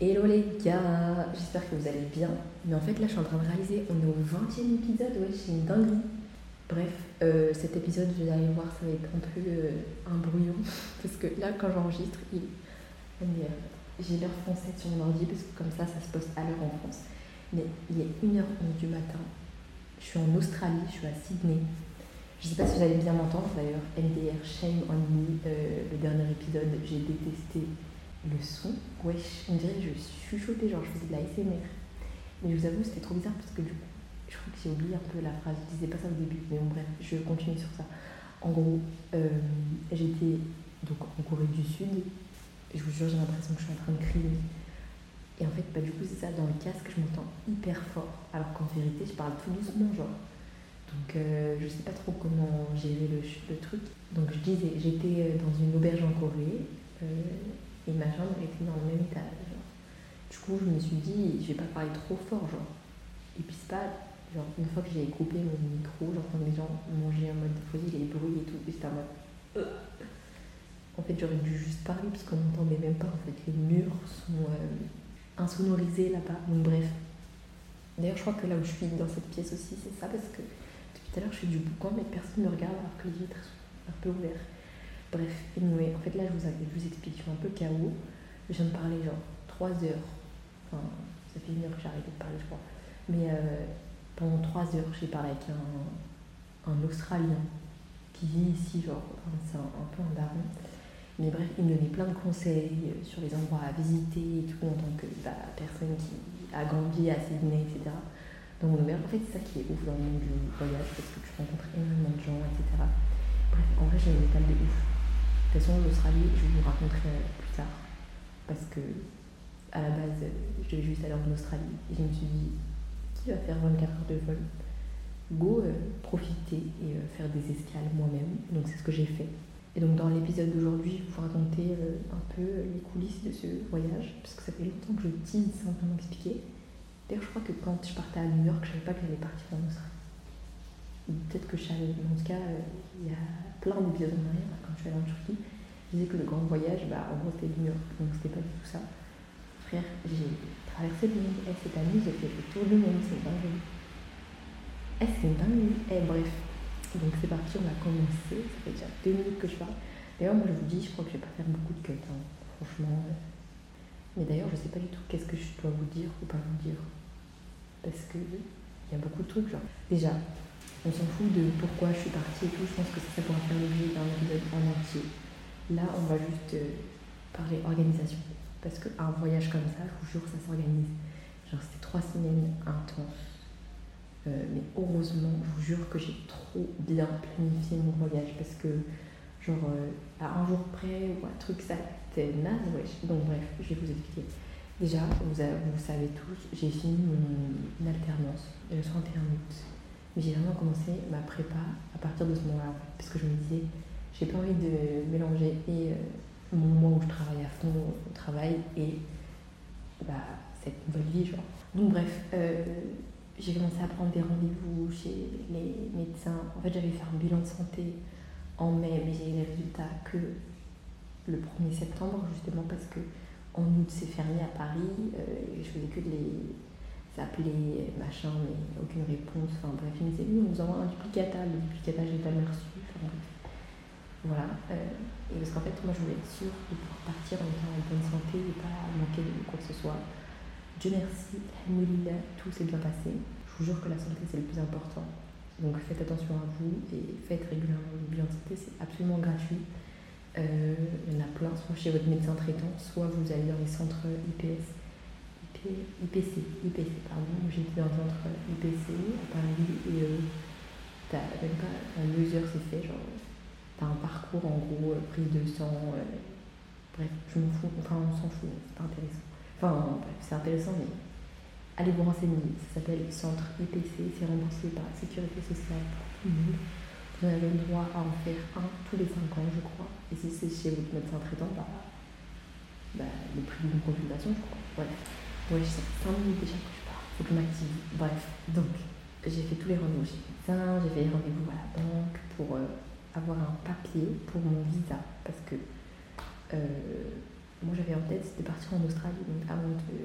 Hello les gars, j'espère que vous allez bien. Mais en fait là je suis en train de réaliser, on est au 20ème épisode, ouais c'est une dinguerie. Bref, euh, cet épisode vous allez voir ça va être un peu euh, un brouillon. Parce que là quand j'enregistre, j'ai l'heure française sur mon ordi parce que comme ça ça se poste à l'heure en France. Mais il est 1h11 du matin, je suis en Australie, je suis à Sydney. Je sais pas si vous allez bien m'entendre d'ailleurs, MDR, Shame on Me, euh, le dernier épisode, j'ai détesté le son. Wesh, on dirait que je chuchotais, genre je faisais de la SMR. Mais je vous avoue, c'était trop bizarre parce que du coup, je crois que j'ai oublié un peu la phrase, je disais pas ça au début, mais bon, bref, je continue sur ça. En gros, euh, j'étais donc en Corée du Sud, je vous jure, j'ai l'impression que je suis en train de crier. Et en fait, bah, du coup, c'est ça, dans le casque, je m'entends hyper fort, alors qu'en vérité, je parle tout doucement, genre. Donc, euh, je sais pas trop comment gérer le, le truc. Donc, je disais, j'étais dans une auberge en Corée, euh, et ma chambre était dans le même étage. Genre. Du coup, je me suis dit, je vais pas parler trop fort, genre. Et puis, c'est pas, genre, une fois que j'ai coupé mon micro, j'entends les gens manger en mode, faisait les bruits et tout, et c'était en. Euh. En fait, j'aurais dû juste parler parce qu'on n'entendait même pas. En fait, les murs sont euh, insonorisés là-bas. Donc, bref. D'ailleurs, je crois que là où je suis dans cette pièce aussi, c'est ça parce que je fais du boucan, mais personne ne me regarde alors que les vitres sont un peu ouvertes. Bref, anyway, en fait, là, je vous, explique, un peu KO. Je viens de parler genre 3 heures. Enfin, ça fait une heure que j'ai arrêté de parler, je crois. Mais euh, pendant 3 heures, j'ai parlé avec un, Australien qui vit ici, genre, c'est un, peu un baron. Mais bref, il me donnait plein de conseils sur les endroits à visiter et tout, en tant que bah, personne qui a grandi à Sydney, etc. Dans mon auberge. En fait, c'est ça qui est ouf dans le monde du voyage, parce que tu rencontres énormément de gens, etc. Bref, en vrai, j'ai une étape de ouf. De toute façon, l'Australie, je vous raconterai plus tard. Parce que, à la base, je devais juste aller en Australie. Et je me suis dit, qui va faire 24 heures de vol? Go euh, profiter et euh, faire des escales moi-même. Donc, c'est ce que j'ai fait. Et donc, dans l'épisode d'aujourd'hui, je vais vous raconter euh, un peu les coulisses de ce voyage. Parce que ça fait longtemps que je tease sans vraiment expliquer. D'ailleurs, je crois que quand je partais à New York, je savais pas que j'allais partir en Australie. Peut-être que je savais, mais en tout cas, il y a plein d'épisodes en arrière, quand je suis allée en Turquie, je disais que le grand voyage, bah, en gros, c'était New York, donc c'était pas du tout ça. Frère, j'ai traversé le monde. Eh, cette année, j'ai fait le tour du monde, c'est dingue. Eh, c'est dingue. Eh, bref. Donc c'est parti, on a commencé. Ça fait déjà deux minutes que je parle. D'ailleurs, moi, je vous dis, je crois que je vais pas faire beaucoup de cuts, hein, franchement. Mais d'ailleurs, je sais pas du tout qu'est-ce que je dois vous dire ou pas vous dire. Parce que il y a beaucoup de trucs, genre. Déjà, on s'en fout de pourquoi je suis partie et tout. Je pense que ça, ça pourra faire l'objet d'un épisode en entier. Là, on va juste euh, parler organisation. Parce qu'un voyage comme ça, je vous jure, ça s'organise. Genre, c'était trois semaines intenses. Euh, mais heureusement, je vous jure que j'ai trop bien planifié mon voyage. Parce que, genre, euh, à un jour près ou un truc, ça, c'était naze, wesh. Donc, bref, je vais vous expliquer. Déjà, vous, avez, savez tous, j'ai fini mon alternance le 31 août. Mais j'ai vraiment commencé ma prépa à partir de ce moment-là. Parce que je me disais, j'ai pas envie de mélanger et euh, mon moment où je travaille à fond au travail et bah, cette nouvelle vie, genre. Donc, bref, euh, j'ai commencé à prendre des rendez-vous chez les médecins. En fait, j'avais fait un bilan de santé en mai, mais j'ai eu les résultats que le 1er septembre, justement parce que en août, c'est fermé à Paris. Euh, je faisais que de les appeler, machin, mais aucune réponse. Enfin bref, ils me disaient, oui, on vous envoie un duplicata. Le duplicata, j'ai jamais reçu. Enfin. Voilà. Euh, et parce qu'en fait, moi, je voulais être sûre de pouvoir partir en étant en bonne santé et pas manquer de quoi que ce soit. Dieu merci, alhamdoulilah, tout s'est bien passé. Je vous jure que la santé, c'est le plus important. Donc faites attention à vous et faites régulièrement le bilan de santé, c'est absolument gratuit. Euh, il y en a plein, soit chez votre médecin traitant, soit vous allez dans les centres IPS, IP, IPC, IPC, pardon. J'étais dans le centre IPC à Paris et euh, t'as même pas en deux heures c'est fait, genre t'as un parcours en gros, euh, prise de sang, euh, bref, je m'en fous, enfin on s'en fout, c'est pas intéressant. Enfin bref, c'est intéressant mais allez vous renseigner, ça s'appelle centre IPC, c'est remboursé par la sécurité sociale pour tout le monde. Vous avez le droit à en faire un tous les 5 ans, je crois. Et si c'est chez votre médecin traitant, bah, bah, le prix d'une consultation, je crois. Bref. Ouais, je sais, 5 minutes déjà que je pars. Faut que je m'active. Bref. Donc, j'ai fait tous les rendez-vous chez le médecin, j'ai fait les rendez-vous à la banque pour euh, avoir un papier pour mon visa parce que euh, moi j'avais en tête de partir en Australie. Donc avant de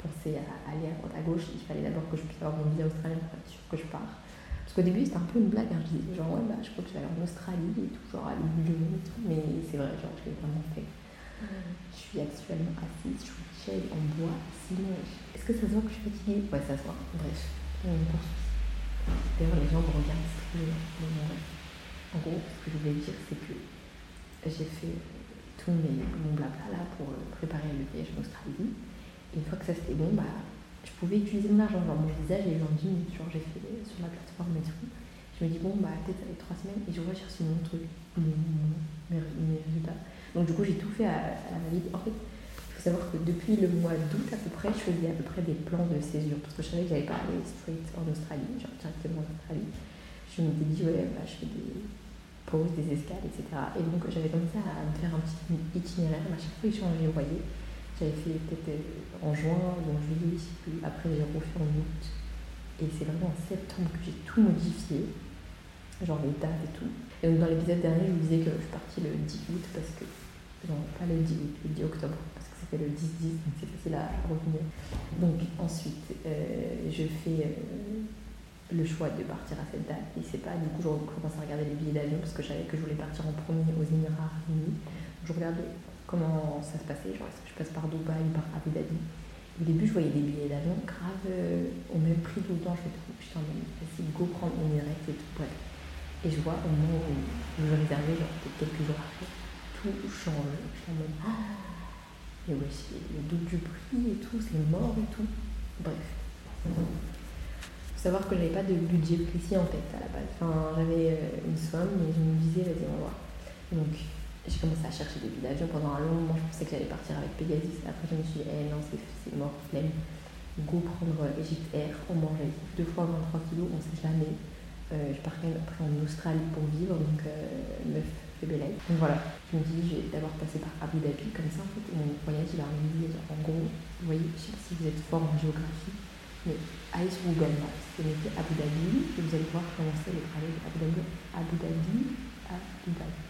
penser à aller à droite à gauche, il fallait d'abord que je puisse avoir mon visa australien pour être sûr que je pars. Parce qu'au début c'était un peu une blague, hein. je disais genre ouais bah je crois que je vais aller en Australie et tout, genre à l'île et tout, mais c'est vrai, genre je l'ai vraiment fait. Je suis actuellement assise, je suis chaise en bois, sinon est-ce que ça se voit que je suis fatiguée? Ouais ça se voit, bref, on poursuit. D'ailleurs, les gens me regardent En gros, ce que je voulais dire, c'est que j'ai fait tout mes, mon blabla là pour préparer le voyage en Australie. Et une fois que ça c'était bon, bah, je pouvais utiliser mon argent. Genre, mon visage est en 10 minutes. Genre, j'ai fait sur la plateforme et tout. Je me dis, bon, bah, peut-être avec 3 semaines. Et je vois chercher mon truc, mon, mes, résultats. Donc, du coup, j'ai tout fait à, à la. En fait, faut savoir que depuis le mois d'août à peu près, je faisais à peu près des plans de césure parce que je savais que j'allais pas aller straight en Australie, genre directement en Australie. Je m'étais dit, ouais, bah, je fais des pauses, des escales, etc. Et donc j'avais commencé à me faire un petit itinéraire. À chaque fois que j'ai changé, vous voyez, j'avais fait peut-être euh, en juin, donc juillet, puis après j'ai refait en août. Et c'est vraiment en septembre que j'ai tout modifié, genre les dates et tout. Et donc dans l'épisode dernier, je vous disais que je suis partie le 10 août parce que. Non, pas le 10 août, le 10 octobre, c'était le 10-10, donc c'est facile à retenir. Donc ensuite, euh, je fais euh, le choix de partir à cette date. Et c'est pas, du coup, je commence à regarder les billets d'avion parce que je savais que je voulais partir en premier aux Émirats Unis. Je regarde comment ça se passait, genre est-ce que je passe par Dubaï, par Abu Dhabi? Au début, je voyais des billets d'avion grave euh, au même prix tout le temps. Je me dis, putain, mais vas go prendre mon direct et tout. Bref. Et je vois au moment où je vais réserver, genre peut-être quelques jours après, tout change. Je suis en mode, ah, et aussi le double du prix et tout, c'est mort et tout. Bref. Faut savoir que j'avais pas de budget précis en tête à la base. Enfin, j'avais euh, une somme, mais je me disais, vas-y, on va voir. Donc, j'ai commencé à chercher des billets d'avion pendant un long moment. Je pensais que j'allais partir avec Pegasus. Après, je me suis dit, eh non, c'est mort, flemme. Go prendre Egypt Air. On mangeait deux fois 23 kilos, on sait jamais. Euh, je pars quand même après en Australie pour vivre, donc euh, meuf donc voilà, je me dis, je vais d'abord passer par Abu Dhabi, comme ça en fait, mon voyage il a organisé. En gros, vous voyez, je sais pas si vous êtes fort en géographie, mais allez sur Google Maps, vous Abu Dhabi, et vous allez voir comment c'est le trajet d'Abu Dhabi, Abu Dhabi à Dubaï.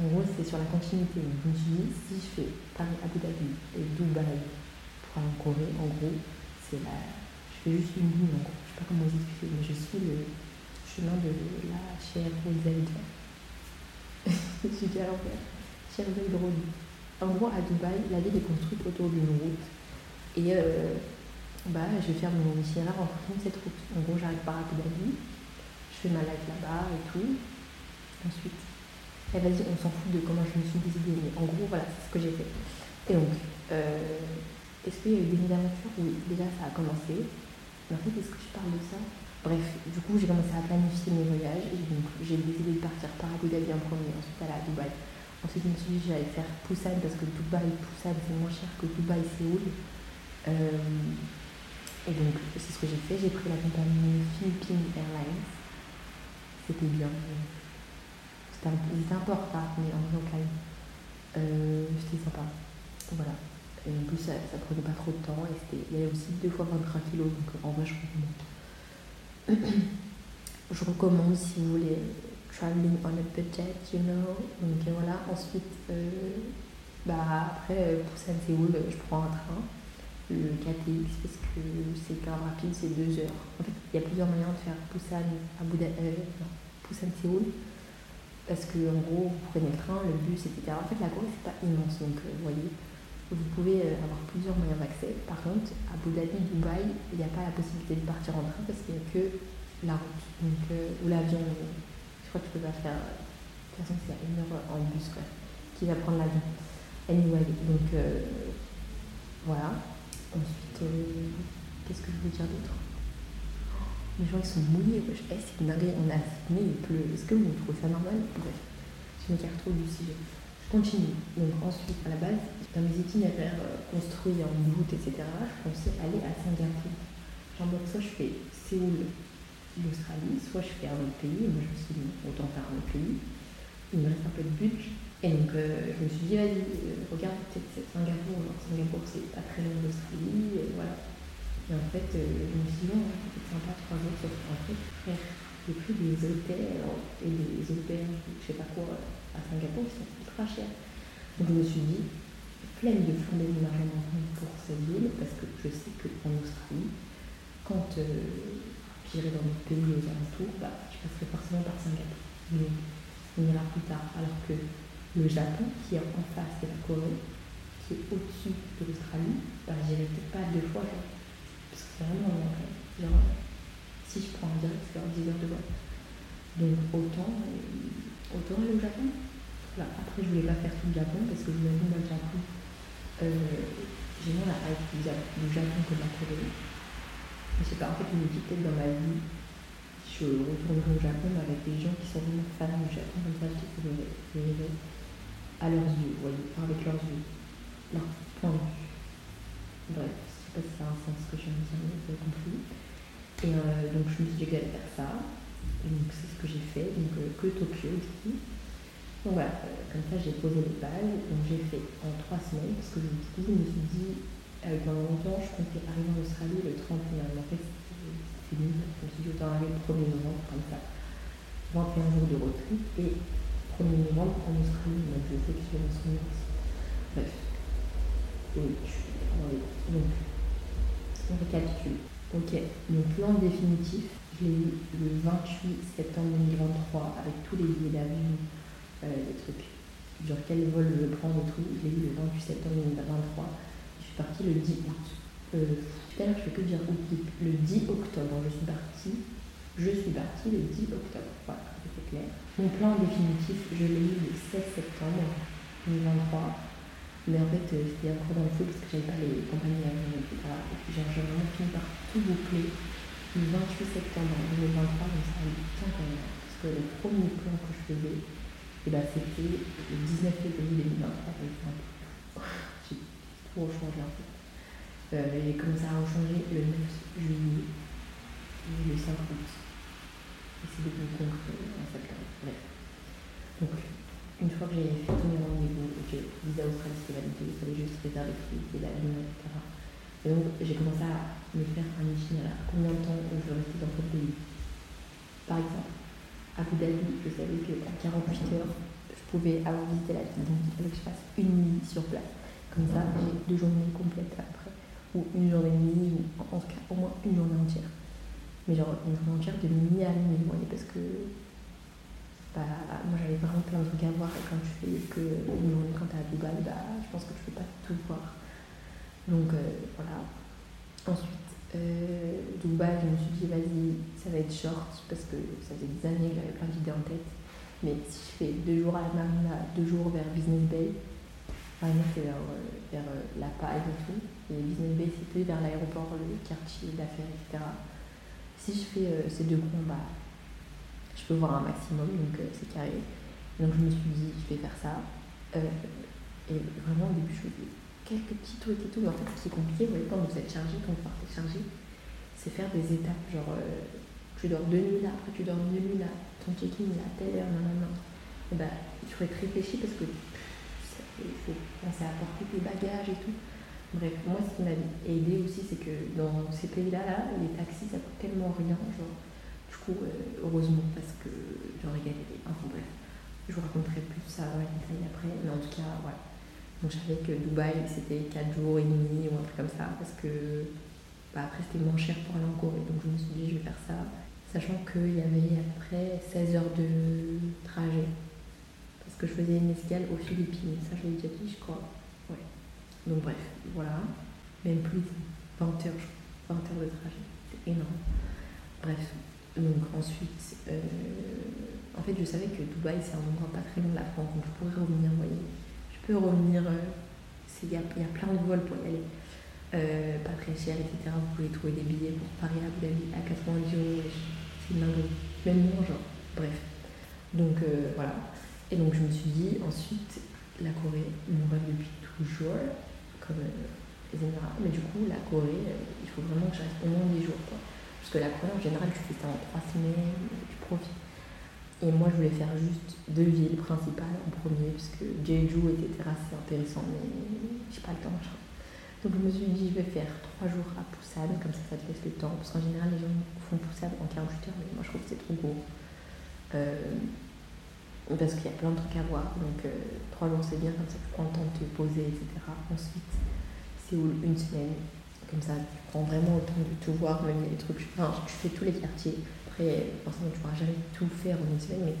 En gros, c'est sur la continuité. Je me suis dit, si je fais Paris-Abu Dhabi et Dubaï pour aller en Corée, en gros, c'est la. Je fais juste une ligne en gros. Je sais pas comment vous expliquer, mais je suis le chemin de la chère Elisabeth J'ai dit à l'envers. En gros, à Dubaï, la ville est construite autour d'une route. Et euh, bah, je vais faire mon itinéraire en fonction de cette route. En gros, j'arrive par Abu Dhabi, je fais ma life là-bas et tout. Ensuite, eh, vas-y, on s'en fout de comment je me suis décidée. Mais en gros, voilà, c'est ce que j'ai fait. Et donc, euh, est-ce qu'il y a eu des aventures Oui, déjà, ça a commencé? Mais en fait, est-ce que je parle de ça? Bref, du coup, j'ai commencé à planifier mes voyages et donc j'ai décidé de partir par Abu Dhabi en premier, ensuite aller à Dubaï. Ensuite, je me suis dit que j'allais faire Busan parce que Dubaï, Busan, c'est moins cher que Dubaï, Séoul. Euh, et donc, c'est ce que j'ai fait. J'ai pris la compagnie Philippine Airlines. C'était bien. Peu en retard, mais en calme. Euh, c'était sympa. Voilà. En plus, ça, ça prenait pas trop de temps. Et il y avait aussi deux fois 23 kilos, donc en vrai, je recommande. je recommande si vous voulez traveling on a budget, you know. Donc voilà, ensuite, euh, bah, après, pour Séoul, je prends un train, le KTX, parce que c'est quand rapide, c'est deux heures. En fait, il y a plusieurs moyens de faire Busan à euh, Busan Séoul, parce que en gros, vous prenez le train, le bus, etc. En fait, la Corée, c'est pas immense, donc euh, vous voyez, vous pouvez avoir plusieurs moyens d'accès. Par contre, à Abu Dhabi, Dubaï, il n'y a pas la possibilité de partir en train parce qu'il n'y a que la route donc, euh, ou l'avion. Je crois que tu peux pas faire. De toute façon, c'est une heure en bus quoi, qui va prendre l'avion. Anyway, donc euh, voilà. Ensuite, euh, qu'est-ce que je veux dire d'autre? Les gens ils sont mouillés. Eh, c'est une on a mais il pleut. Est-ce que vous trouvez ça normal Bref, je m'écarte trop du sujet continue. Donc ensuite, à la base, dans mes itinéraires euh, construits en route, etc., je pensais aller à Singapour. Genre, soit je fais Séoul, l'Australie, soit je fais un autre pays. Moi, je me suis dit, autant faire un autre pays. Il me reste un peu de budget. Et donc, euh, je me suis dit, vas-y, euh, regarde peut-être Singapour. Alors, Singapour, c'est pas très loin de l'Australie, voilà. Et en fait, je me suis dit, non, c'est sympa, trois jours, sauf qu'en fait, frère, le prix des hôtels et des je sais pas quoi à Singapour qui sont ultra chers. Donc je me suis dit, pleine de fonder mon argent pour cette ville, parce que je sais qu'en Australie, quand euh, j'irai dans d'autres pays aux alentours, bah, je passerai forcément par Singapour. Donc on ira plus tard. Alors que le Japon, qui est en face de la Corée, qui est au-dessus de l'Australie, bah, j'irai peut-être pas deux fois, c'est vraiment. Genre, si je prends un direct, c'est 10 heures de vol. Donc autant, euh, autant aller au Japon. Là, après, je voulais pas faire tout le Japon parce que je moi, le Japon, euh, j'ai moins la hype du Japon que de la Corée. Pas, en fait, je me dis dans ma vie, je retournerai au Japon avec des gens qui sont vraiment fans du Japon, comme ça, je verrai à leurs yeux, voyez, avec leurs yeux, leur point de vue. Bref, sais pas ça a un sens que je viens de vous compris. Et euh, donc, je me suis dit que j'allais faire ça. Donc, c'est ce que j'ai fait, donc euh, que Tokyo ici. Donc voilà, euh, comme ça j'ai posé les bases. Donc j'ai fait en trois semaines, parce que je, me suis dit, pendant longtemps, je comptais arriver en Australie le 31. En fait, c'est fini. Je me suis dit, autant arriver le 1er novembre, comme ça. 21 jours de retraite et 1er novembre en Australie. Donc je sais que je vais aussi. Bref. Donc, donc, on récapitule. Ok, mon plan définitif, je l'ai eu le 28 septembre 2023 avec tous les billets d'avion, euh, des trucs, genre quel vol je veux prendre et tout. Je l'ai eu le 28 septembre 2023. Je suis partie le 10 août. Euh, je fais que dire août. Le 10 octobre, je suis partie. Je suis partie le 10 octobre. Voilà, c'est clair. Mon plan définitif, je l'ai eu le 16 septembre 2023. Mais en fait, euh, c'était dans le feu parce que j'avais pas les compagnies aériennes, etc. Et puis j'ai vraiment fini par tout boucler le 28 septembre 2023, donc ça a eu du quand même. Parce que le premier plan que je faisais, eh ben, c'était le 19 février 2023. J'ai trop changé en fait. Euh, j'ai commencé à changer le 9 juillet et le 5 août. Et c'est devenu concret en septembre. Bref. Donc, une fois que j'ai fait tous mes rendez-vous que visa Australie c'était validé, il fallait juste réserver le et l'avion, etc. Et donc j'ai commencé à me faire un itinéraire. Combien de temps je veux rester dans ce pays? Par exemple, à Abu Dhabi, je savais qu'en 48 heures, je pouvais avoir visité la ville. Donc il fallait que je fasse une nuit sur place. Comme ça, j'ai deux journées complètes après. Ou une journée et demie, ou en tout cas au moins une journée entière. Mais genre une journée entière de nuit à nuit, parce que bah, moi j'avais vraiment plein de trucs à voir et quand tu fais que une journée quand t'es à Dubaï, bah, je pense que tu peux pas tout voir. Donc euh, voilà. Ensuite, euh, Dubaï, je me suis dit vas-y, ça va être short parce que ça faisait des années que j'avais plein d'idées en tête. Mais si je fais deux jours à la marina, deux jours vers Business Bay, c'est vers, euh, vers la paille et tout, et Business Bay c'était vers l'aéroport, le quartier d'affaires, etc. Si je fais ces deux combats, je peux voir un maximum, donc euh, c'est carré. Donc je me suis dit, je vais faire ça. Euh, et vraiment, au début, je faisais quelques petits trucs et tout, mais en fait, ce qui est compliqué, vous voyez, quand vous êtes chargé, quand vous partez chargé, c'est faire des étapes, genre, euh, tu dors deux nuits là, après tu dors une nuit là, ton check-in là, telle heure, non, non, non. Et bah, il faut être réfléchi parce que il faut penser à porter tes bagages et tout. Bref, moi, ce qui m'a aidé aussi, c'est que dans ces pays-là, là, les taxis, ça coûte tellement rien, genre euh, heureusement, parce que j'aurais galéré. Enfin bref, je vous raconterai plus ça en détail après, mais en tout cas, voilà. Donc je savais que Dubaï, c'était 4 jours et demi ou un truc comme ça, parce que bah, après c'était moins cher pour aller en Corée, donc je me suis dit, je vais faire ça, sachant qu'il y avait à peu près 16 heures de trajet. Parce que je faisais une escale aux Philippines, ça je l'ai déjà dit, je crois. Ouais. Donc bref, voilà. Même plus 20 heures, 20 heures de trajet. C'est énorme. Bref, donc ensuite, euh, en fait, je savais que Dubaï, c'est un endroit pas très loin de la France, donc je pourrais revenir, vous voyez. Je peux revenir, euh, il y, a, y, a plein de vols pour y aller. Euh, pas très cher, etc. Vous pouvez trouver des billets pour Paris à Abu Dhabi à 90 euros, c'est une Même moins, genre, bref. Donc voilà. Et donc je me suis dit, ensuite, la Corée, mon rêve depuis toujours, comme les Émirats. Mais du coup, la Corée, il faut vraiment que je reste au moins 10 jours. Parce que la Corée, en général, ça en trois semaines, tu profites. Et moi, je voulais faire juste deux villes principales en premier, parce que Jeju, etc., c'est intéressant, mais j'ai pas le temps. Donc, je me suis dit, je vais faire trois jours à Busan, comme ça, ça te laisse le temps. Parce qu'en général, les gens font Busan en 48 heures, mais moi, je trouve que c'est trop gros. Euh, parce qu'il y a plein de trucs à voir. Donc, euh, trois jours, c'est bien, comme ça, tu prends le temps de te poser, etc. Ensuite, c'est une semaine. Comme ça, tu prends vraiment le temps de tout voir, même les trucs. Enfin, tu fais tous les quartiers. Après, forcément, tu pourras jamais tout faire en une semaine, mais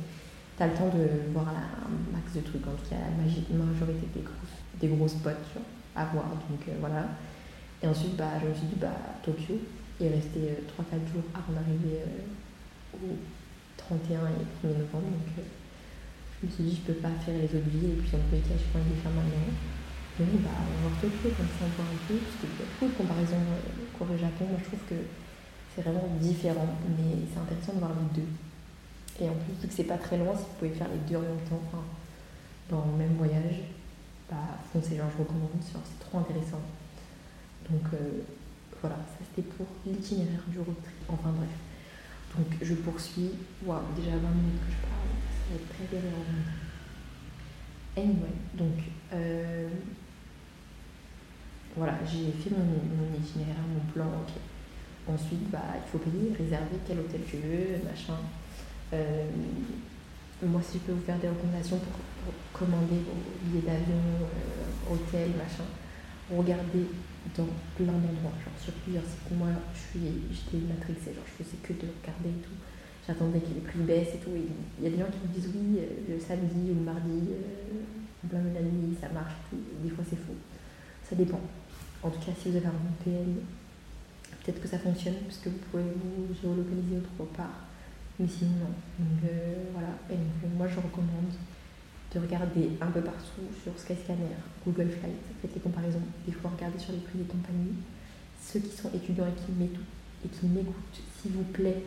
tu as le temps de voir un max de trucs. En tout cas, la majorité des gros, des gros spots à voir. Donc, euh, voilà. Et ensuite, bah, je me suis dit, bah, Tokyo. Il est resté 3-4 jours avant d'arriver au 31 et 1er novembre. Donc, je me suis dit, je peux pas faire les autres villes, et puis en plus, je prends les faire maintenant. Bah, on va voir Tokyo, comme ça on voit un peu, parce qu'il y a beaucoup comparaisons euh, Corée-Japon. Moi, je trouve que c'est vraiment différent, mais c'est intéressant de voir les deux. Et en plus, vu que c'est pas très loin, si vous pouvez faire les deux en même temps, dans le même voyage, bah, foncez, genre, je recommande, c'est trop intéressant. Donc, euh, voilà, ça c'était pour l'itinéraire du road trip. Enfin, bref. Donc, je poursuis. Waouh, déjà 20 minutes que je parle très dérangeant. Anyway, donc euh, voilà, j'ai fait mon, itinéraire, mon plan, ok. Ensuite, bah, il faut payer, réserver quel hôtel tu veux, machin. Euh, moi, si je peux vous faire des recommandations pour, commander vos billets d'avion, euh, hôtel, machin, regardez dans plein d'endroits, genre sur plusieurs sites. Moi, j'étais matrixée, genre je faisais que de regarder et tout j'attendais que les prix baissent et tout. Il y a des gens qui me disent oui, euh, le samedi ou le mardi, euh, plein de la nuit, ça marche tout. Des fois, c'est faux. Ça dépend. En tout cas, si vous avez un VPN, peut-être que ça fonctionne parce que vous pouvez vous géolocaliser autre part. Mais sinon, non. Donc euh, voilà. Et donc, moi, je recommande de regarder un peu partout sur Skyscanner, Google Flight, faites les comparaisons. Des fois, regardez sur les prix des compagnies. Ceux qui sont étudiants et qui m'écoutent, et qui m'écoutent, s'il vous plaît,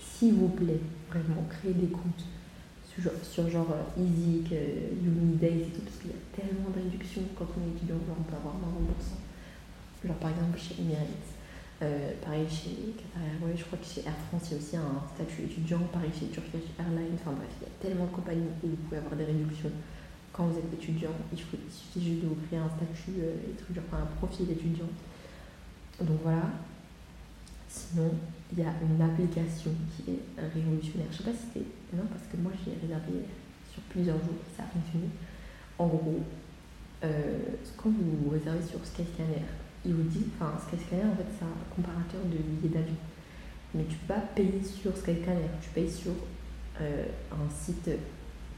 s'il vous plaît, vraiment, créez des comptes sur, sur genre euh, Easy, Uni Days et tout, parce qu'il y a tellement de réductions quand on est étudiant, on peut avoir 20%. Genre par exemple chez Emirates, euh, pareil chez Qatar Airways, je crois que chez Air France, il y a aussi un statut étudiant, pareil chez Turkish Airlines, enfin bref, il y a tellement de compagnies où vous pouvez avoir des réductions. Quand vous êtes étudiant, il, suffit juste de vous créer un statut, euh, genre un profil étudiant. Donc voilà. Sinon, il y a une application qui est révolutionnaire. Je sais pas si c'était. Non, parce que moi j'ai réservé sur plusieurs jours, ça a fonctionné. En gros, euh, quand vous réservez sur Skyscanner, il vous dit. Enfin, Skyscanner en fait c'est un comparateur de billets d'avion. Mais tu peux pas payer sur Skyscanner, tu payes sur euh, un site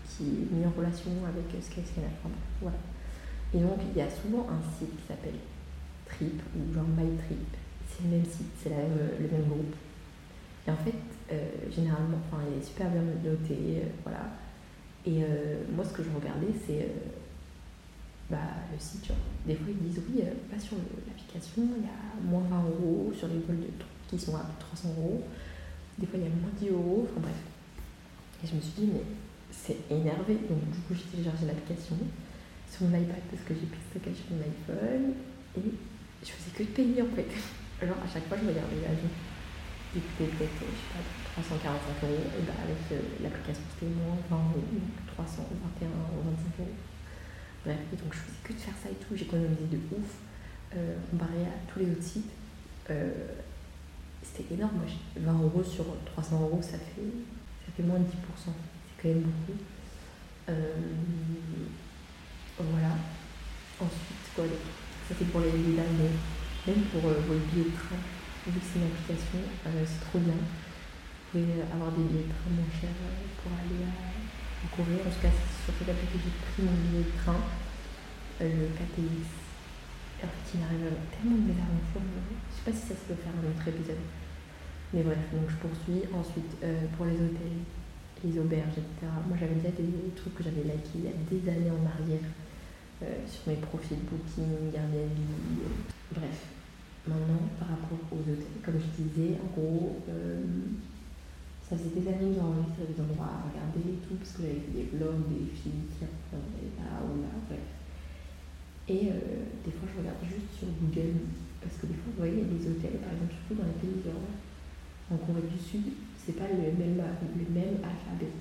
qui est mis en relation avec Skyscanner. Enfin, voilà. Et donc il y a souvent un site qui s'appelle Trip ou genre MyTrip c'est le même site, c'est le même groupe. Et en fait, euh, généralement, enfin, il est super bien noté, euh, voilà. Et euh, moi, ce que je regardais, c'est bah, le site. Des fois, ils disent oui, pas sur l'application, il y a moins 20 euros sur les vols de, qui sont à 300 euros. Des fois, il y a moins 10 euros, enfin bref. Et je me suis dit, mais c'est énervé. Donc, du coup, j'ai téléchargé l'application sur mon iPad parce que j'ai pris ce stockage sur mon iPhone et je faisais que de payer en fait. Alors à chaque fois, je regardais l'avion. Il coûtait peut-être, je sais pas, 345 euros. Et bah, avec euh, l'application, c'était moins 20 euros, donc 321 euros, 25 euros. Bref, et donc je faisais que de faire ça et tout. J'économisais de ouf euh, comparé à tous les autres sites. Euh, c'était énorme. Moi, 20 euros sur 300 euros, ça fait, ça fait moins de 10%. C'est quand même beaucoup. voilà. Ensuite, quoi Ça, c'est pour les villes même pour euh, vos billets de train, vu que c'est une application, euh, c'est trop bien. Vous pouvez avoir des billets de train moins chers euh, pour aller en Corée. En tout cas, c'est sur cette application que j'ai pris mon billet de train, le KTX. En fait, il m'arrive tellement de mésaventures. Je ne sais pas si ça se peut faire un autre épisode. Mais bref, donc je poursuis. Ensuite, pour les hôtels, les auberges, etc. Moi, j'avais déjà des trucs que j'avais likés il y a des années en arrière sur mes profils Booking, Airbnb, bref maintenant par rapport aux hôtels. Comme je disais, en gros, euh, ça faisait des années que j'enregistrais des endroits à regarder et tout, parce que j'avais fait des vlogs, des films, tiens, là ou là, bref. Et euh, des fois, je regarde juste sur Google, parce que des fois, vous voyez, il y a des hôtels, par exemple, surtout dans les pays genre, en Corée du Sud, c'est pas le même, le même alphabet.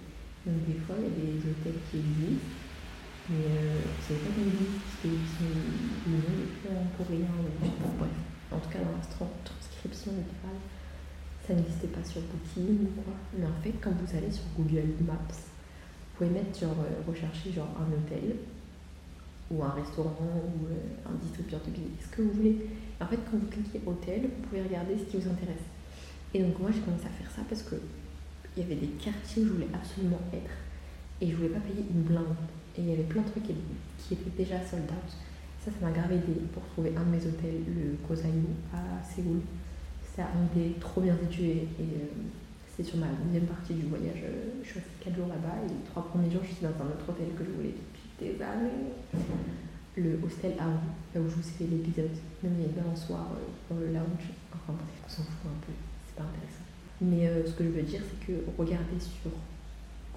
Donc, des fois, il y a des hôtels qui existent, mais euh, c'est pas des parce qu'ils sont le nom en coréen, bref en tout cas dans la transcription littérale, ça n'existait pas sur Booking ou quoi. Mais en fait, quand vous allez sur Google Maps, pouvez mettre genre euh, rechercher genre un hôtel ou un restaurant ou euh, un distributeur de billets, ce que vous voulez. En fait, quand vous cliquez hôtel, vous pouvez regarder ce qui vous intéresse. Et donc moi j'ai commencé à faire ça parce que il y avait des quartiers où je voulais absolument être et je voulais pas payer une blinde. Et il y avait plein de trucs qui, étaient déjà sold out. Ça, ça m'a grave aidé pour trouver un de mes hôtels, le Kosayu à Séoul. À anglais, trop bien situé et euh, c'est sur ma deuxième partie du voyage. euh, je suis restée 4 jours là-bas et les trois premiers jours, je suis dans un autre hôtel que je voulais depuis des années. Le hostel Haru, là où je vous ai fait l'épisode. Même il y un soir euh, dans le lounge. Enfin on s'en fout un peu, c'est pas intéressant. Mais ce que je veux dire, c'est que regardez sur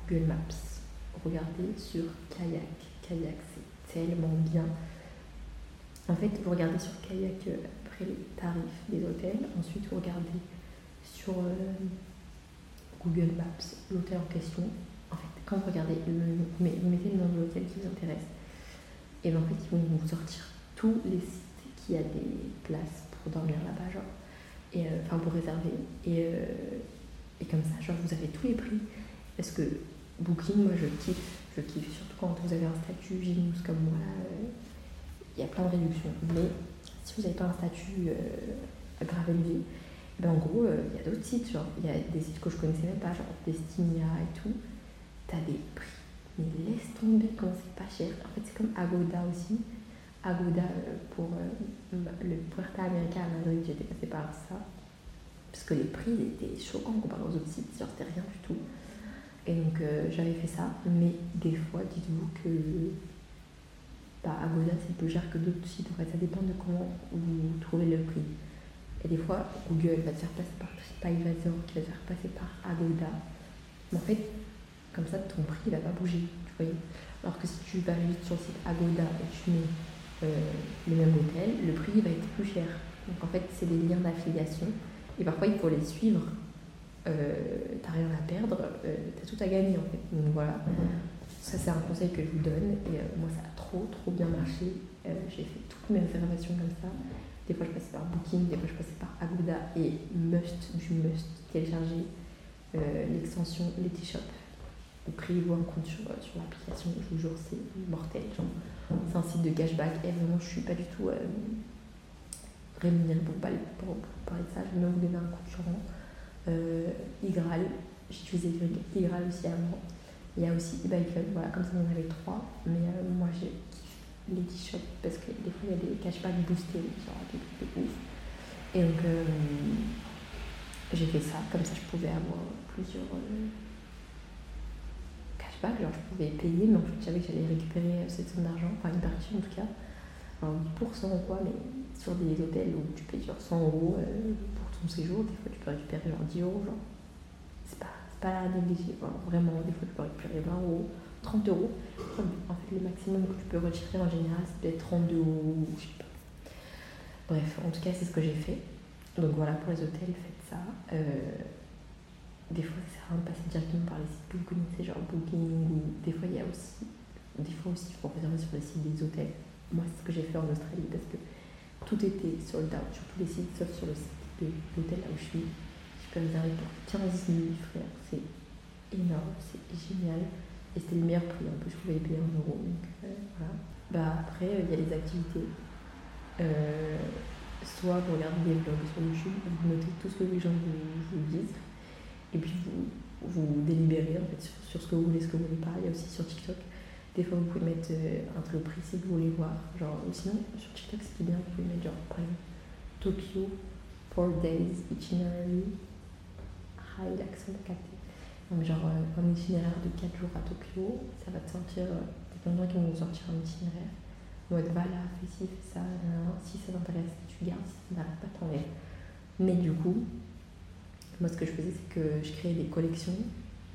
Google Maps, regardez sur Kayak. Kayak, c'est tellement bien. En fait, vous regardez sur Kayak les tarifs des hôtels. Ensuite, vous regardez sur euh, Google Maps l'hôtel en question. En fait, quand vous regardez le vous met- vous mettez le nom de l'hôtel qui vous intéresse. Et ben, en fait, ils vont vous sortir tous les sites qui a des places pour dormir là-bas, genre. Et, euh, enfin, pour réserver. Et, euh, et comme ça, genre, vous avez tous les prix. Parce que Booking, moi, je kiffe. Je kiffe, surtout quand vous avez un statut Genius comme moi, Il y a plein de réductions. Mais si vous n'avez pas un statut euh, grave élevé, ben, en gros, euh, il y a d'autres sites. Genre, il y a des sites que je connaissais même pas, genre Destinia et tout. T'as des prix. Mais laisse tomber quand c'est pas cher. En fait, c'est comme Agoda aussi. Agoda euh, pour euh, le Puerta América à Madrid, j'étais passée par ça. Parce que les prix étaient choquants comparé aux autres sites, genre c'était rien du tout. Et donc j'avais fait ça, mais des fois, dites-vous que bah, Agoda c'est plus cher que d'autres sites. En fait, ça dépend de comment vous trouvez le prix. Et des fois, Google va te faire passer par TripAdvisor, qui va te faire passer par Agoda. Mais en fait, comme ça, ton prix il va pas bouger, tu vois. Alors que si tu vas juste sur le site Agoda et tu mets euh, le même hôtel, le prix va être plus cher. Donc en fait, c'est des liens d'affiliation. Et parfois, il faut les suivre. Euh, t'as rien à perdre, euh, t'as tout à gagner en fait. Donc voilà, ça c'est un conseil que je vous donne. Et euh, moi, ça a trop, trop bien marché. Euh, J'ai fait toutes mes réservations comme ça. Des fois, je passais par Booking, des fois, je passais par Agoda. Et must du must, télécharger euh, l'extension Letty Shop. Créez-vous un compte sur, l'application, je vous jure, c'est mortel. C'est un site de cashback et vraiment, je suis pas du tout euh, rémunérée pour, parler- parler de ça. Je vais même vous donner un concurrent. Euh, Igral, j'ai utilisé Igral aussi avant. Il y a aussi eBay Club, voilà, comme ça, on en avait trois. Mais euh, moi, j'ai kiffé Lady Shop parce que des fois, il y a des cashbacks boostés, genre des trucs de ouf. Et donc, euh, j'ai fait ça, comme ça, je pouvais avoir plusieurs. euh, cashback, genre je pouvais payer, mais en fait je savais que j'allais récupérer cette somme d'argent, enfin une partie en tout cas, enfin 8% ou quoi, mais sur des hôtels où tu payes genre 100 euros pour ton séjour, des fois tu peux récupérer genre 10 euros, genre pas, négliger, Enfin, vraiment, des fois tu peux récupérer 20 euros, 30 euros, en fait le maximum que tu peux retirer en général c'est peut-être 32 euros, je sais pas. Bref, en tout cas c'est ce que j'ai fait, donc voilà pour les hôtels, faites ça. Euh, des fois, ça sert à passer directement par les sites que vous connaissez, genre Booking, ou des fois, il y a aussi, des fois aussi, il faut réserver sur les sites des hôtels. Moi, c'est ce que j'ai fait en Australie parce que tout était sold out sur tous les sites, sauf sur le site de l'hôtel là où je suis. Peux réserver pour 15 000 frères, c'est énorme, c'est génial. Et c'était le meilleur prix, en plus, je pouvais payer en euros. Euh, voilà. Bah, après, euh, il y a les activités. Euh, soit vous regardez des vlogs sur YouTube, vous notez tout ce que les gens vous, disent et puis vous, vous délibérez en fait sur, ce que vous voulez, ce que vous voulez pas. Il y a aussi sur TikTok, des fois vous pouvez mettre un truc précis que vous voulez voir. Genre, sinon, sur TikTok, est bien, vous pouvez mettre genre, Tokyo, 4 days itinerary, high l'accent capté. Donc, genre, euh, un itinéraire de 4 jours à Tokyo, ça va te sortir, euh, il plein de gens qui vont vous sortir un itinéraire. En mode, va là, fais ci, fais ça, si ça t'intéresse, tu gardes, si ça n'arrête pas, t'enlèves. Mais du coup, moi, ce que je faisais, c'est que je créais des collections.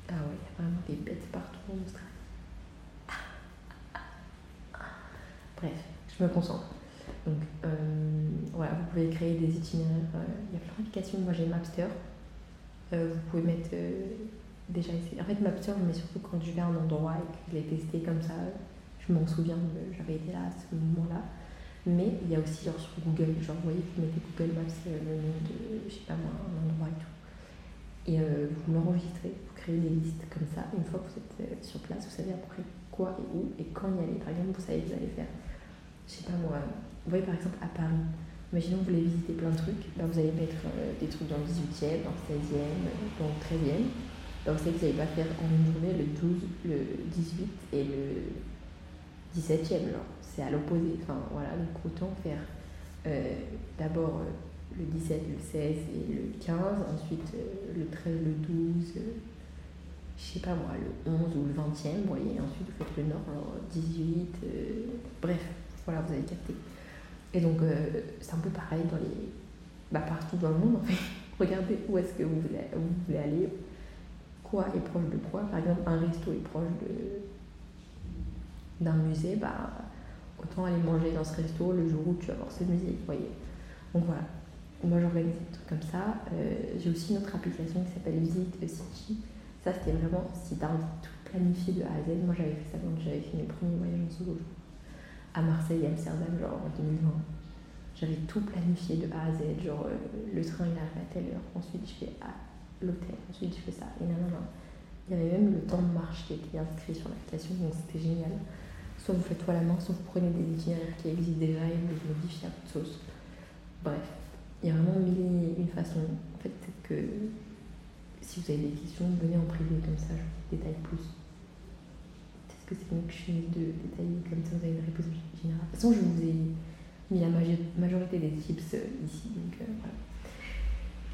Ah ouais, il y a vraiment des bêtes partout en Australie. Bref, je me concentre. Donc, euh, voilà, vous pouvez créer des itinéraires. euh, Il y a plein d'applications. Moi, j'ai Mapster. Euh, vous pouvez mettre. euh, déjà essayer. En fait, je mets surtout quand je vais à un endroit et que je l'ai testé comme ça. Je m'en souviens, euh, j'avais été là à ce moment-là. Mais il y a aussi genre sur Google, genre vous voyez, vous mettez Google Maps, le nom de, je sais pas moi, un endroit et tout. Et euh, vous l'enregistrez, vous créez des listes comme ça. Une fois que vous êtes sur place, vous savez à peu près quoi et où et quand y aller. Par exemple, vous savez que vous allez faire, je sais pas moi, vous voyez par exemple à Paris, imaginons que vous voulez visiter plein de trucs, bah, vous allez mettre euh, des trucs dans le 18e, dans le 16e, dans le 13e. Donc savez que vous n'allez pas faire en une journée le 12, le 18 et le 17e. C'est à l'opposé. Enfin voilà, donc autant faire d'abord le 17, le 16 et le 15, ensuite euh, le 13, le 12, euh, je sais pas moi, le 11 ou le 20e, vous voyez, ensuite vous faites le nord, 18, euh, bref, voilà, vous avez capté. Et donc c'est un peu pareil dans les. Bah, partout dans le monde en fait. Regardez où est-ce que vous voulez, vous voulez aller, quoi est proche de quoi? Par exemple, un resto est proche d'un musée, bah autant aller manger dans ce resto le jour où tu vas voir ce musée, voyez. Donc voilà, moi j'organise des trucs comme ça. Euh, j'ai aussi une autre application qui s'appelle Visit a City. Ça c'était vraiment si t'as envie de tout planifier de A à Z. Moi j'avais fait ça quand j'avais fait mes premiers voyages en solo. À Marseille et Amsterdam, genre en 2020. J'avais tout planifié de A à Z. Genre euh, le train il arrive à telle heure. Ensuite je fais à l'hôtel. Ensuite je fais ça. Et non. Il y avait même le temps de marche qui était inscrit sur l'application. Donc c'était génial. Soit vous faites tout à la main, soit vous prenez des itinéraires qui existent déjà et vous les modifiez à toute sauce. Bref, il y a vraiment mille une façon. En fait, que si vous avez des questions, venez en privé, comme ça je vous détaille plus. Est-ce que c'est mieux que je de détailler, comme ça vous avez une réponse générale. De toute façon, je vous ai mis la majorité des tips euh, ici, donc euh, voilà.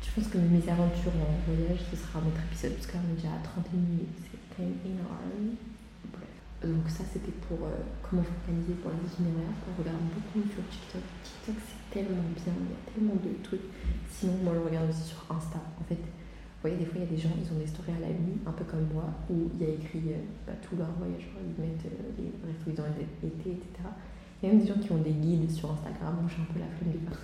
Je pense que mes aventures en voyage, ce sera un autre épisode, parce qu'on est déjà à 31 minutes, c'est quand même énorme. Bref. Donc ça, c'était pour euh, comment j'organisais pour les itinéraires. On regarde beaucoup sur TikTok. TikTok, c'est tellement bien, il y a tellement de trucs. Sinon, moi, je regarde aussi sur Insta. En fait, vous voyez, des fois, il y a des gens, ils ont des stories à la nuit, un peu comme moi, où il y a écrit euh, bah, tout leur voyage. Ils mettent euh, les restos ils ont été, etc. Il y a même des gens qui ont des guides sur Instagram. Moi, j'ai un peu la flemme de faire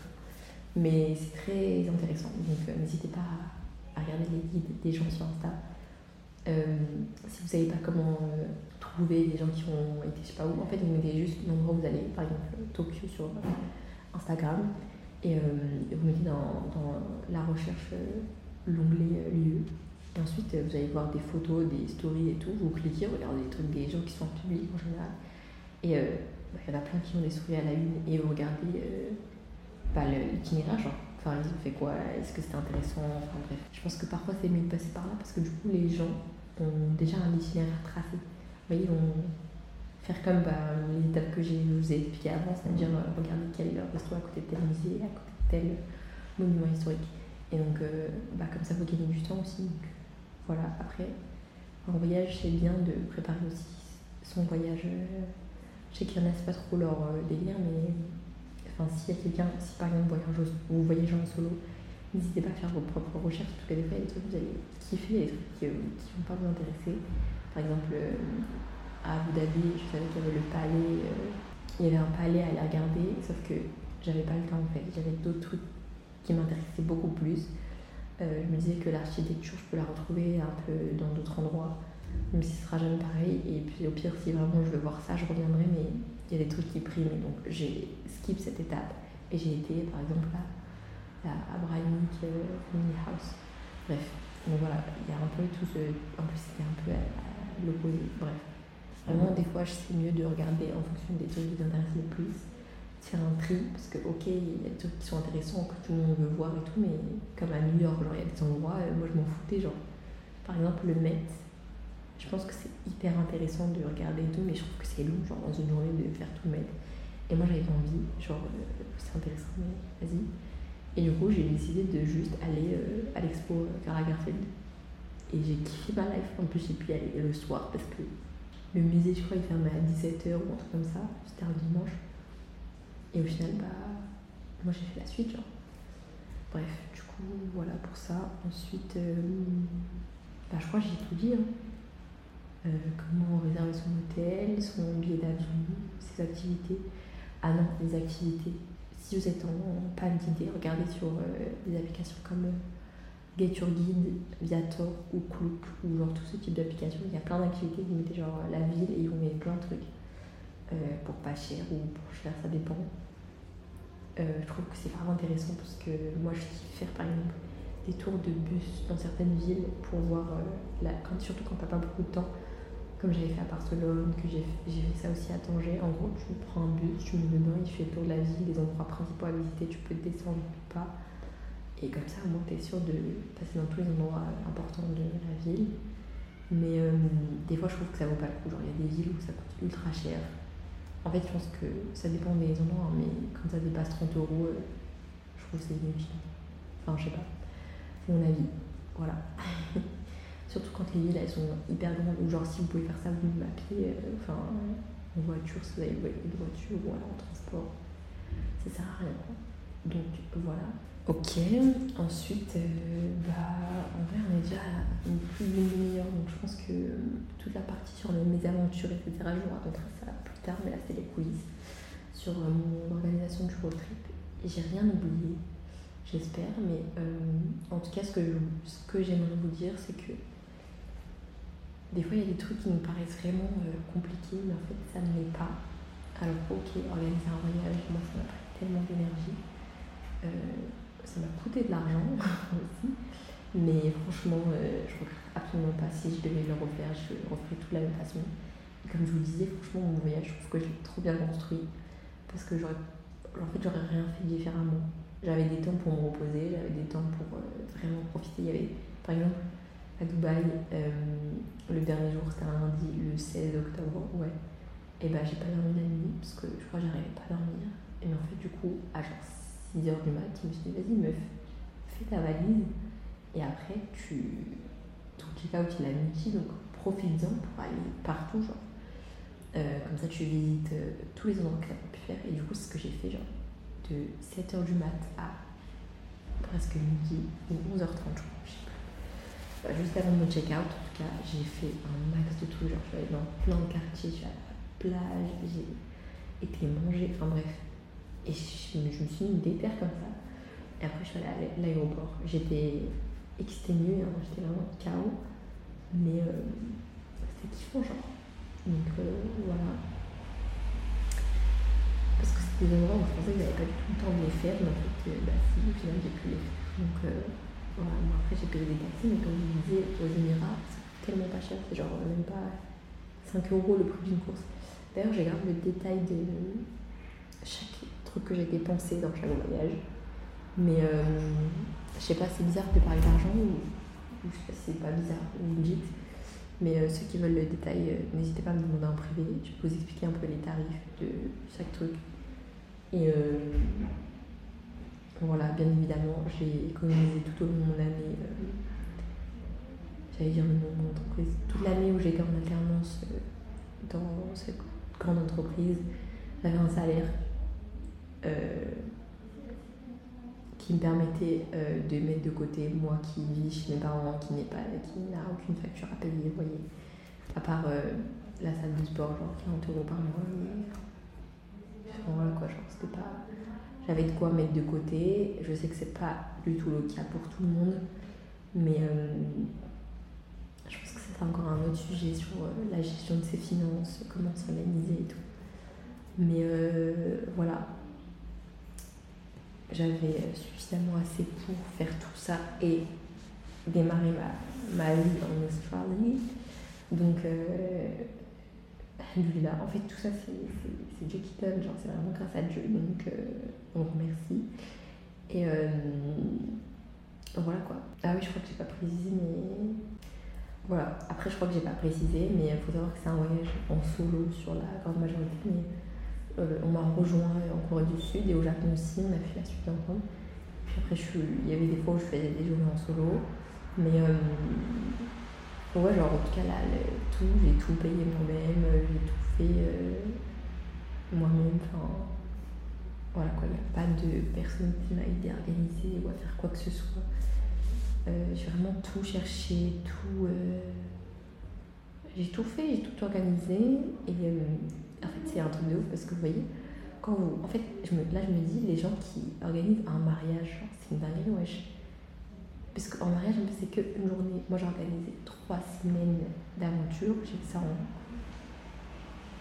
Mais c'est très intéressant. Donc, euh, n'hésitez pas à, regarder les guides des gens sur Insta. si vous savez pas comment trouver des gens qui ont été je sais pas où, en fait vous mettez juste l'endroit où vous allez, par exemple Tokyo sur Instagram et euh, vous mettez dans, dans la recherche euh, l'onglet euh, lieu. Et ensuite, vous allez voir des photos, des stories et tout. Vous cliquez, regardez les trucs des gens qui sont publics en général. Et bah, il y en a plein qui ont des stories à la une et vous regardez bah, l'itinéraire, genre, enfin, ils ont fait quoi, est-ce que c'était intéressant, enfin bref. Je pense que parfois c'est mieux de passer par là parce que du coup, les gens ont déjà un itinéraire tracé. Vous voyez, vont faire comme bah, les étapes que j'ai vous ai expliquées avant, c'est-à-dire euh, regarder quel resto à côté de tel musée, à côté de tel monument historique. Et donc, euh, bah, comme ça, vous gagnez du temps aussi. voilà, après, en voyage, c'est bien de préparer aussi son voyage. Euh, je sais qu'il y en a, pas trop leur délire, mais enfin, s'il y a quelqu'un, si par exemple vous voyagez en solo, n'hésitez pas à faire vos propres recherches, parce que des fois, il y a des trucs que vous allez kiffer, des trucs qui ne vont pas vous intéresser. Par exemple, à Abu Dhabi, je savais qu'il y avait le palais, euh, il y avait un palais à aller regarder, sauf que j'avais pas le temps en fait. J'avais d'autres trucs qui m'intéressaient beaucoup plus. Euh, je me disais que l'architecture, je peux la retrouver un peu dans d'autres endroits, même si ce sera jamais pareil. Et puis au pire, si vraiment je veux voir ça, je reviendrai, mais il y a des trucs qui priment. Donc j'ai skip cette étape et j'ai été par exemple à, à Abrahamic euh, Family House. Bref, donc voilà, il y a un peu tout ce. En plus, c'était un peu à l'opposé. Bref. Vraiment, des fois, c'est mieux de regarder en fonction des trucs qui vous intéressent le plus, faire un tri, parce que, ok, il y a des trucs qui sont intéressants, que tout le monde veut voir et tout, mais comme à New York, genre, il y a des endroits, euh, moi je m'en foutais, genre, par exemple, le Met, je pense que c'est hyper intéressant de regarder et tout, mais je trouve que c'est long, genre, dans une journée, de faire tout le Met. Et moi, j'avais envie, genre, euh, c'est intéressant, mais vas-y. Et du coup, j'ai décidé de juste aller euh, à l'expo Karl Lagerfeld. Et j'ai kiffé ma life. En plus, j'ai pu y aller le soir parce que le musée, je crois, il fermait à 17h ou un truc comme ça. C'était un dimanche. Et au final, bah, moi j'ai fait la suite, genre. Bref, du coup, voilà pour ça. Ensuite, euh, bah, je crois que j'ai tout dit. Hein. Euh, comment réserver son hôtel, son billet d'avion, ses activités. Ah non, les activités. Si vous êtes en, panne d'idées, regardez sur euh, des applications comme Get Your Guide, Viator ou Klook ou genre tout ce type d'applications. Il y a plein d'activités, vous mettez genre la ville et ils vont mettre plein de trucs euh, pour pas cher ou pour cher, ça dépend. Euh, je trouve que c'est vraiment intéressant parce que moi je kiffe faire par exemple des tours de bus dans certaines villes pour voir, euh, la, surtout quand t'as pas beaucoup de temps, comme j'avais fait à Barcelone, que j'ai fait ça aussi à Tanger. En gros, tu prends un bus, tu mets dedans, il fait le tour de la ville, les endroits principaux à visiter, tu peux descendre ou pas. Et comme ça, au moins, t'es sûr de passer dans tous les endroits importants de la ville. Mais des fois, je trouve que ça vaut pas le coup. Genre, il y a des villes où ça coûte ultra cher. En fait, je pense que ça dépend des endroits, hein, mais quand ça dépasse 30 euros, euh, je trouve que c'est inutile. Enfin, je sais pas. C'est mon avis. Voilà. Surtout quand les villes elles sont hyper grandes, ou genre si vous pouvez faire ça vous pied, euh, enfin en voiture, si vous avez une voiture ou alors en transport, ça sert à rien. Donc voilà. Ok, ensuite, euh, bah, en vrai, on est déjà à une plus d'une demi-heure, donc je pense que toute la partie sur les- mes aventures, etc., je vous raconterai ça plus tard, mais là, c'est les coulisses sur euh, mon organisation du road trip. J'ai rien oublié, j'espère, mais euh, en tout cas, ce que, je- ce que j'aimerais vous dire, c'est que des fois, il y a des trucs qui nous paraissent vraiment euh, compliqués, mais en fait, ça ne l'est pas. Alors, ok, organiser un voyage, moi, ça m'a pris tellement d'énergie. Ça m'a coûté de l'argent aussi. Mais franchement, euh, je regrette absolument pas. Si je devais le refaire, je le referais tout de la même façon. Comme je vous le disais, franchement, mon voyage, je trouve que je l'ai trop bien construit. Parce que j'aurais, en fait, j'aurais rien fait différemment. J'avais des temps pour me reposer, j'avais des temps pour euh, vraiment profiter. Il y avait, par exemple, à Dubaï, euh, le dernier jour, c'était un lundi, le 16 octobre, ouais. Et ben, j'ai pas dormi la nuit parce que je crois que j'arrivais pas à dormir. Et en fait, du coup, à genre 6 heures du mat, je me suis dit, vas-y, meuf, fais ta valise. Et après, tu. Ton check-out, il est à midi, donc profites-en pour aller partout, genre. Euh, comme ça, tu visites euh, tous les endroits que tu as pu faire. Et du coup, c'est ce que j'ai fait, genre, de 7h du mat à presque midi, ou 11h30, je crois, je sais plus. Euh, Juste avant mon check-out, en tout cas, j'ai fait un max de tout. Genre, je suis allée dans plein de quartiers, je suis allée à la plage, j'ai été manger, enfin bref. Et je, me- suis mis une déterre comme ça. Et après, je suis allée à l'aéroport. J'étais exténuée, hein, j'étais vraiment KO. Mais euh, c'était kiffant, genre. Donc euh, voilà. Parce que c'était des endroits où je pensais que j'avais pas du tout le temps de les faire, mais en fait, euh, bah si, au final, j'ai pu les faire. Donc euh, voilà, moi après, j'ai payé des taxis, mais comme je vous disais, aux Émirats, c'est tellement pas cher, c'est genre même pas 5 euros le prix d'une course. D'ailleurs, j'ai gardé le détail de chaque truc que j'ai dépensé dans chaque voyage. Mais euh, je sais pas, c'est bizarre de parler d'argent ou, je sais pas si c'est pas bizarre, ou dites. Mais euh, ceux qui veulent le détail, euh, n'hésitez pas à me demander en privé. Je peux vous expliquer un peu les tarifs de chaque truc. Et euh, voilà, bien évidemment, j'ai économisé tout au long de mon année. J'allais dire le nom de mon entreprise. Toute l'année où j'étais en alternance dans cette grande entreprise, j'avais un salaire qui me permettait euh, de mettre de côté moi qui vis chez mes parents, qui n'est pas, qui n'a aucune facture à payer, vous voyez. À part euh, la salle de sport, genre 40 euros par mois. Voilà quoi, genre c'était pas. J'avais de quoi mettre de côté. Je sais que c'est pas du tout le cas pour tout le monde, mais euh, je pense que c'est encore un autre sujet sur la gestion de ses finances, comment s'organiser et tout. Mais voilà, j'avais suffisamment assez pour faire tout ça et démarrer ma, ma vie en Australie. Donc, euh, en fait, tout ça, c'est Dieu qui donne, genre, c'est vraiment grâce à Dieu. Donc, euh, on remercie. Et euh, voilà quoi. Ah oui, je crois que j'ai pas précisé, mais voilà. Après, je crois que j'ai pas précisé, mais il faut savoir que c'est un voyage en solo sur la grande majorité. Mais on m'a rejoint en Corée du Sud et au Japon aussi, on a fait la suite ensemble. Puis après, je il y avait des fois où je faisais des journées en solo. Mais euh, ouais, genre en tout cas là, tout, j'ai tout payé moi-même, euh, j'ai tout fait euh, moi-même. Enfin, voilà quoi, il n'y a pas de personne qui m'a aidé à organiser ou à faire quoi que ce soit. Euh, j'ai vraiment tout cherché, tout. euh, j'ai tout fait, j'ai tout organisé. Et euh, en fait, c'est un truc de ouf parce que vous voyez, quand vous. En fait, je me, là, je me dis, les gens qui organisent un mariage, c'est une dinguerie, wesh. Parce qu'en mariage, c'est qu'une journée. Moi, j'ai organisé trois semaines d'aventure. J'ai fait ça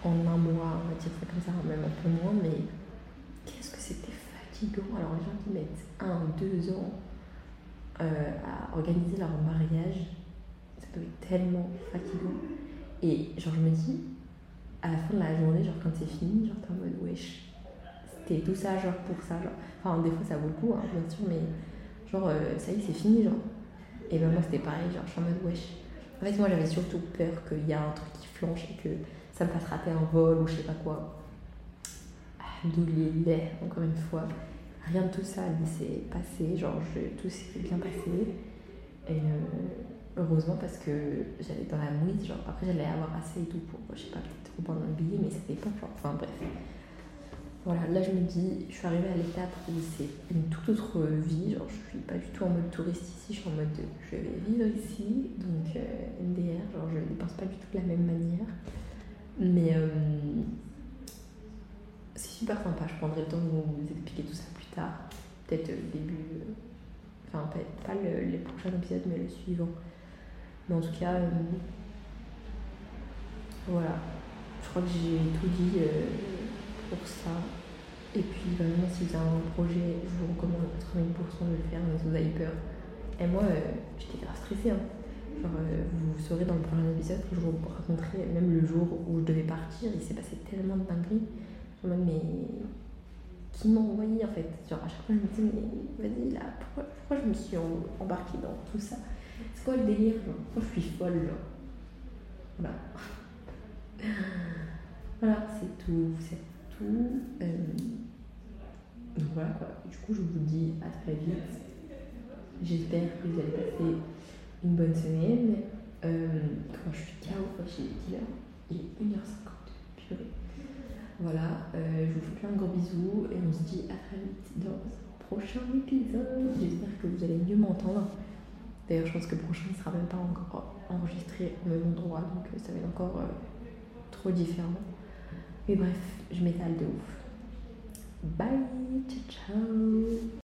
en, en un mois, on va dire ça comme ça, même un peu moins. Mais qu'est-ce que c'était fatigant. Alors, les gens qui mettent un, deux ans euh, à organiser leur mariage. Ça doit être tellement fatigant. Et genre, je me dis, à la fin de la journée, genre quand c'est fini, genre t'es en mode wesh, c'était tout ça, genre pour ça. Genre. Enfin, des fois ça vaut le coup, hein, bien sûr, mais genre euh, ça y est, c'est fini, genre. Et ben moi c'était pareil, genre je suis en mode wesh. En fait, moi j'avais surtout peur qu'il y a un truc qui flanche et que ça me fasse rater un vol ou je sais pas quoi. D'où lait, encore une fois. Rien de tout ça s'est passé, genre tout s'est bien passé. Et euh, heureusement parce que j'allais dans la mouise, genre après j'allais avoir assez et tout pour, je sais pas, peut-être reprendre un billet, mais ça dépend, genre, enfin bref. Voilà, là je me dis, je suis arrivée à l'étape où c'est une toute autre vie, genre je suis pas du tout en mode touriste ici, je suis en mode je vais vivre ici, donc euh, MDR, genre je ne dépense pas du tout de la même manière. Mais euh, c'est super sympa, je prendrai le temps de vous expliquer tout ça plus tard. Peut-être euh, début. Euh, enfin, peut-être pas le, les prochains épisodes, mais le suivant. Mais en tout cas, euh, voilà. Je crois que j'ai tout dit pour ça. Et puis vraiment, si vous avez un projet, je vous recommande 80% de le faire, mais si vous avez peur. Et moi, j'étais grave stressée. Hein. Genre, vous saurez dans le prochain épisode que je vous raconterai, même le jour où je devais partir, il s'est passé tellement de dingueries mais qui m'a envoyé en fait? Genre à chaque fois je me dis, mais vas-y là, pourquoi, pourquoi, je me suis embarquée dans tout ça? C'est quoi le délire Pourquoi je suis folle là? Voilà. voilà, c'est tout, c'est tout. Euh, donc voilà quoi. Du coup, je vous dis à très vite. J'espère que vous allez passer une bonne semaine. Euh, quand je suis KO, j'ai l'heure Il est 1h50. Purée. Voilà, euh, je vous fais plein de gros bisous et on se dit à très vite dans un prochain épisode. J'espère que vous allez mieux m'entendre. D'ailleurs, je pense que le prochain ne sera même pas encore enregistré au même endroit, donc euh, ça va être encore euh, trop différent. Mais bref, je m'étale de ouf. Bye, ciao ciao